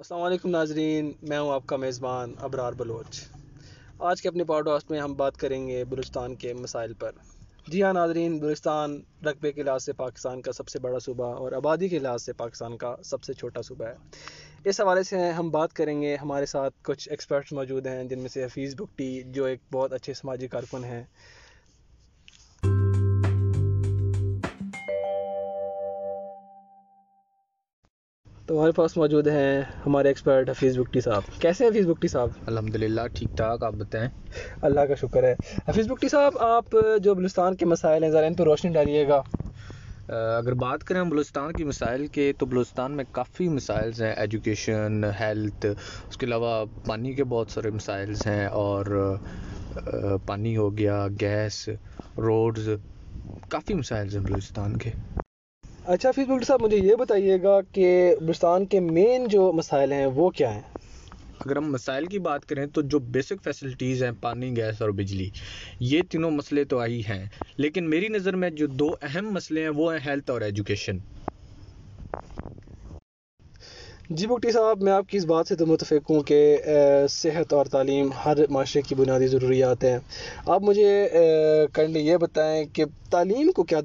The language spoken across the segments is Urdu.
السلام علیکم ناظرین، میں ہوں آپ کا میزبان ابرار بلوچ۔ آج کے اپنے پوڈ کاسٹ میں ہم بات کریں گے بلوچستان کے مسائل پر۔ جی ہاں ناظرین، بلوچستان رقبے کے لحاظ سے پاکستان کا سب سے بڑا صوبہ اور آبادی کے لحاظ سے پاکستان کا سب سے چھوٹا صوبہ ہے۔ اس حوالے سے ہم بات کریں گے، ہمارے ساتھ کچھ ایکسپرٹس موجود ہیں جن میں سے حفیظ بکٹی جو ایک بہت اچھے سماجی کارکن ہیں۔ تو ہمارے پاس موجود ہیں ہمارے ایکسپرٹ حفیظ بکٹی صاحب۔ کیسے حفیظ بکٹی صاحب؟ الحمد للہ ٹھیک ٹھاک آپ بتائیں؟ اللہ کا شکر ہے۔ حفیظ بکٹی صاحب آپ جو بلوچستان کے مسائل ہیں ذرا ان پہ روشنی ڈالیے گا۔ اگر بات کریں بلوچستان کی مسائل کے تو بلوچستان میں کافی مسائلز ہیں۔ ایجوکیشن ہیلتھ اس کے علاوہ پانی کے بہت سارے مسائلز ہیں۔ اور پانی ہو گیا گیس روڈز کافی مسائلز ہیں بلوچستان کے۔ اچھا فیس بک صاحب، مجھے یہ بتائیے گا کہ بلوچستان کے مین جو مسائل ہیں، وہ کیا ہیں؟ اگر ہم مسائل کی بات کریں تو جو بیسک فیسلٹیز ہیں، پانی گیس اور بجلی، یہ تینوں مسئلے تو آئی ہیں۔ لیکن میری نظر میں جو دو اہم مسئلے ہیں، وہ ہیں ہیلتھ اور ایجوکیشن جی بکٹی صاحب، میں آپ کی اس بات سے تو متفق ہوں کہ صحت اور تعلیم ہر معاشرے کی بنیادی ضروریات ہیں۔ آپ مجھے کرنٹلی یہ بتائیں کہ تعلیم کو کیا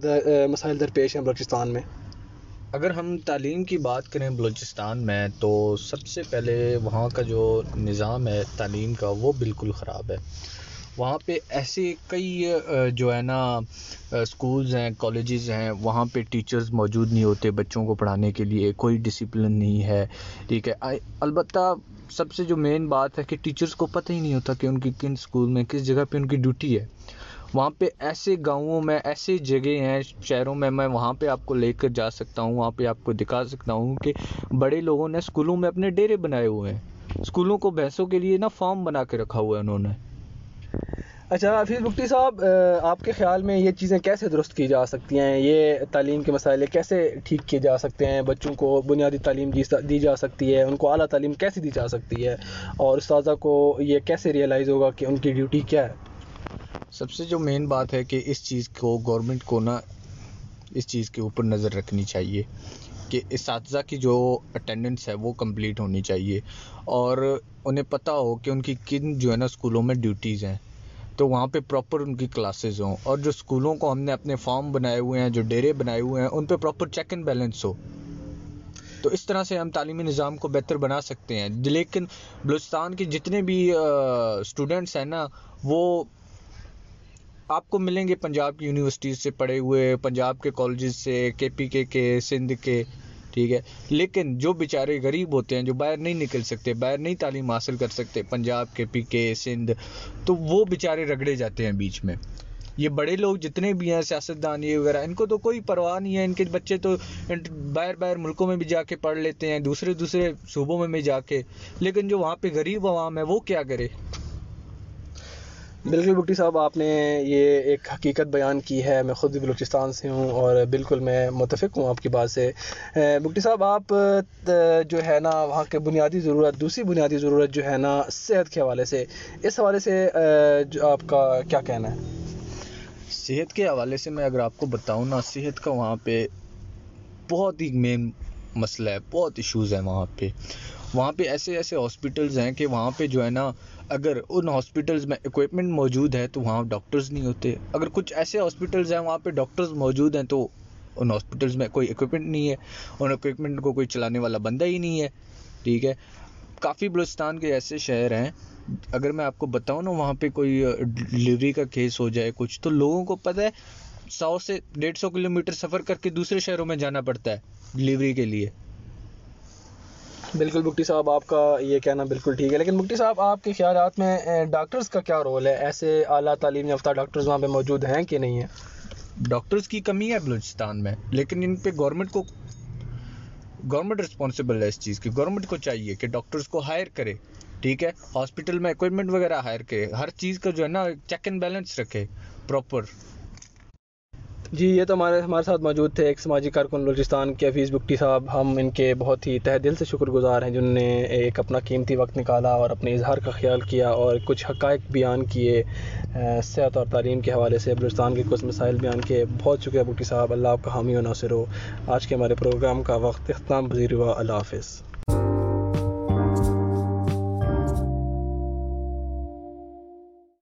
مسائل درپیش ہیں بلوچستان میں؟ اگر ہم تعلیم کی بات کریں بلوچستان میں، تو سب سے پہلے وہاں کا جو نظام ہے تعلیم کا، وہ بالکل خراب ہے۔ وہاں پہ ایسے کئی جو ہے نا اسکولز ہیں کالجز ہیں، وہاں پہ ٹیچرز موجود نہیں ہوتے بچوں کو پڑھانے کے لیے، کوئی ڈسپلن نہیں ہے، ٹھیک ہے۔ البتہ سب سے جو مین بات ہے کہ ٹیچرز کو پتہ ہی نہیں ہوتا کہ ان کی کن اسکول میں کس جگہ پہ ان کی ڈیوٹی ہے۔ وہاں پہ ایسے گاؤں میں، ایسے جگہ ہیں، شہروں میں میں وہاں پہ آپ کو لے کر جا سکتا ہوں، وہاں پہ آپ کو دکھا سکتا ہوں کہ بڑے لوگوں نے اسکولوں میں اپنے ڈیرے بنائے ہوئے ہیں۔ اسکولوں کو بھینسوں کے لیے نا فارم بنا کے رکھا ہوا ہے انہوں نے۔ اچھا حفیظ بکٹی صاحب آپ کے خیال میں یہ چیزیں کیسے درست کی جا سکتی ہیں؟ یہ تعلیم کے مسائل کیسے ٹھیک کیے جا سکتے ہیں؟ بچوں کو بنیادی تعلیم دی جا سکتی ہے، ان کو اعلیٰ تعلیم کیسے دی جا سکتی ہے؟ اور استاذہ کو یہ کیسے ریئلائز ہوگا کہ ان کی ڈیوٹی کیا ہے؟ سب سے جو مین بات ہے کہ اس چیز کو گورنمنٹ کو نا، اس چیز کے اوپر نظر رکھنی چاہیے کہ اساتذہ کی جو اٹینڈنس ہے وہ کمپلیٹ ہونی چاہیے اور انہیں پتہ ہو کہ ان کی کن جو ہے نا اسکولوں میں ڈیوٹیز ہیں۔ تو وہاں پہ پراپر ان کی کلاسز ہوں۔ اور جو اسکولوں کو ہم نے اپنے فارم بنائے ہوئے ہیں، جو ڈیرے بنائے ہوئے ہیں، ان پہ پراپر چیک اینڈ بیلنس ہو۔ تو اس طرح سے ہم تعلیمی نظام کو بہتر بنا سکتے ہیں۔ لیکن بلوچستان کے جتنے بھی اسٹوڈنٹس ہیں نا، وہ آپ کو ملیں گے پنجاب کی یونیورسٹیز سے پڑھے ہوئے، پنجاب کے کالجز سے کے پی کے کے سندھ کے۔ ٹھیک ہے۔ لیکن جو بیچارے غریب ہوتے ہیں، جو باہر نہیں نکل سکتے، باہر نہیں تعلیم حاصل کر سکتے، پنجاب، کے پی، کے، سندھ، تو وہ بیچارے رگڑے جاتے ہیں بیچ میں۔ یہ بڑے لوگ جتنے بھی ہیں، سیاستدان، یہ وغیرہ، ان کو تو کوئی پرواہ نہیں ہے۔ ان کے بچے تو باہر باہر ملکوں میں بھی جا کے پڑھ لیتے ہیں، دوسرے دوسرے صوبوں میں بھی جا کے۔ لیکن جو وہاں پہ غریب عوام ہے، وہ کیا کرے؟ بالکل بکٹی صاحب، آپ نے یہ ایک حقیقت بیان کی ہے۔ میں خود بھی بلوچستان سے ہوں اور بالکل میں متفق ہوں آپ کی بات سے۔ بکٹی صاحب، آپ جو ہے نا، وہاں کے بنیادی ضرورت، دوسری بنیادی ضرورت جو ہے نا، صحت کے حوالے سے۔ اس حوالے سے جو آپ کا کیا کہنا ہے؟ صحت کے حوالے سے میں اگر آپ کو بتاؤں نا، صحت کا وہاں پہ بہت ہی مین مسئلہ ہے، بہت ایشوز ہیں وہاں پہ۔ وہاں پہ ایسے ایسے ہاسپٹلز ہیں کہ وہاں پہ جو ہے نا، اگر ان ہاسپٹلز میں اکوپمنٹ موجود ہے تو وہاں ڈاکٹرز نہیں ہوتے۔ اگر کچھ ایسے ہاسپٹلز ہیں وہاں پہ ڈاکٹرز موجود ہیں تو ان ہاسپٹلز میں کوئی اکوپمنٹ نہیں ہے۔ ان اکوپمنٹ کو کوئی چلانے والا بندہ ہی نہیں ہے۔ ٹھیک ہے؟ کافی بلوچستان کے ایسے شہر ہیں۔ اگر میں آپ کو بتاؤں نا، وہاں پہ کوئی ڈلیوری کا کیس ہو جائے کچھ، تو لوگوں کو پتہ ہے، سو سے ڈیڑھ سو کلو میٹر سفر کر کے دوسرے شہروں میں جانا پڑتا ہے ڈلیوری کے لیے۔ بالکل بکٹی صاحب، آپ کا یہ کہنا بالکل ٹھیک ہے، لیکن بکٹی صاحب، آپ کے خیالات میں ڈاکٹرز کا کیا رول ہے؟ ایسے اعلیٰ تعلیم یافتہ ڈاکٹرز وہاں پہ موجود ہیں کہ نہیں ہیں؟ ڈاکٹرز کی کمی ہے بلوچستان میں، لیکن ان پہ گورنمنٹ کو، گورنمنٹ رسپانسبل ہے اس چیز کی۔ گورنمنٹ کو چاہیے کہ ڈاکٹرز کو ہائر کرے، ٹھیک ہے؟ ہاسپٹل میں اکوپمنٹ وغیرہ ہائر کرے۔ ہر چیز کا جو ہے نا چیک اینڈ بیلنس رکھے پراپر جی یہ تو ہمارے ہمارے ساتھ موجود تھے ایک سماجی کارکن بلوچستان کے حفیظ بکٹی صاحب۔ ہم ان کے بہت ہی تہ دل سے شکر گزار ہیں، جنہوں نے ایک اپنا قیمتی وقت نکالا اور اپنے اظہار کا خیال کیا اور کچھ حقائق بیان کیے۔ صحت اور تعلیم کے حوالے سے بلوچستان کے کچھ مسائل بیان کیے۔ بہت شکریہ بکٹی صاحب، اللہ آپ کا حامی و ناصر ہو۔ آج کے ہمارے پروگرام کا وقت اختتام پذیر ہوا۔ اللہ حافظ۔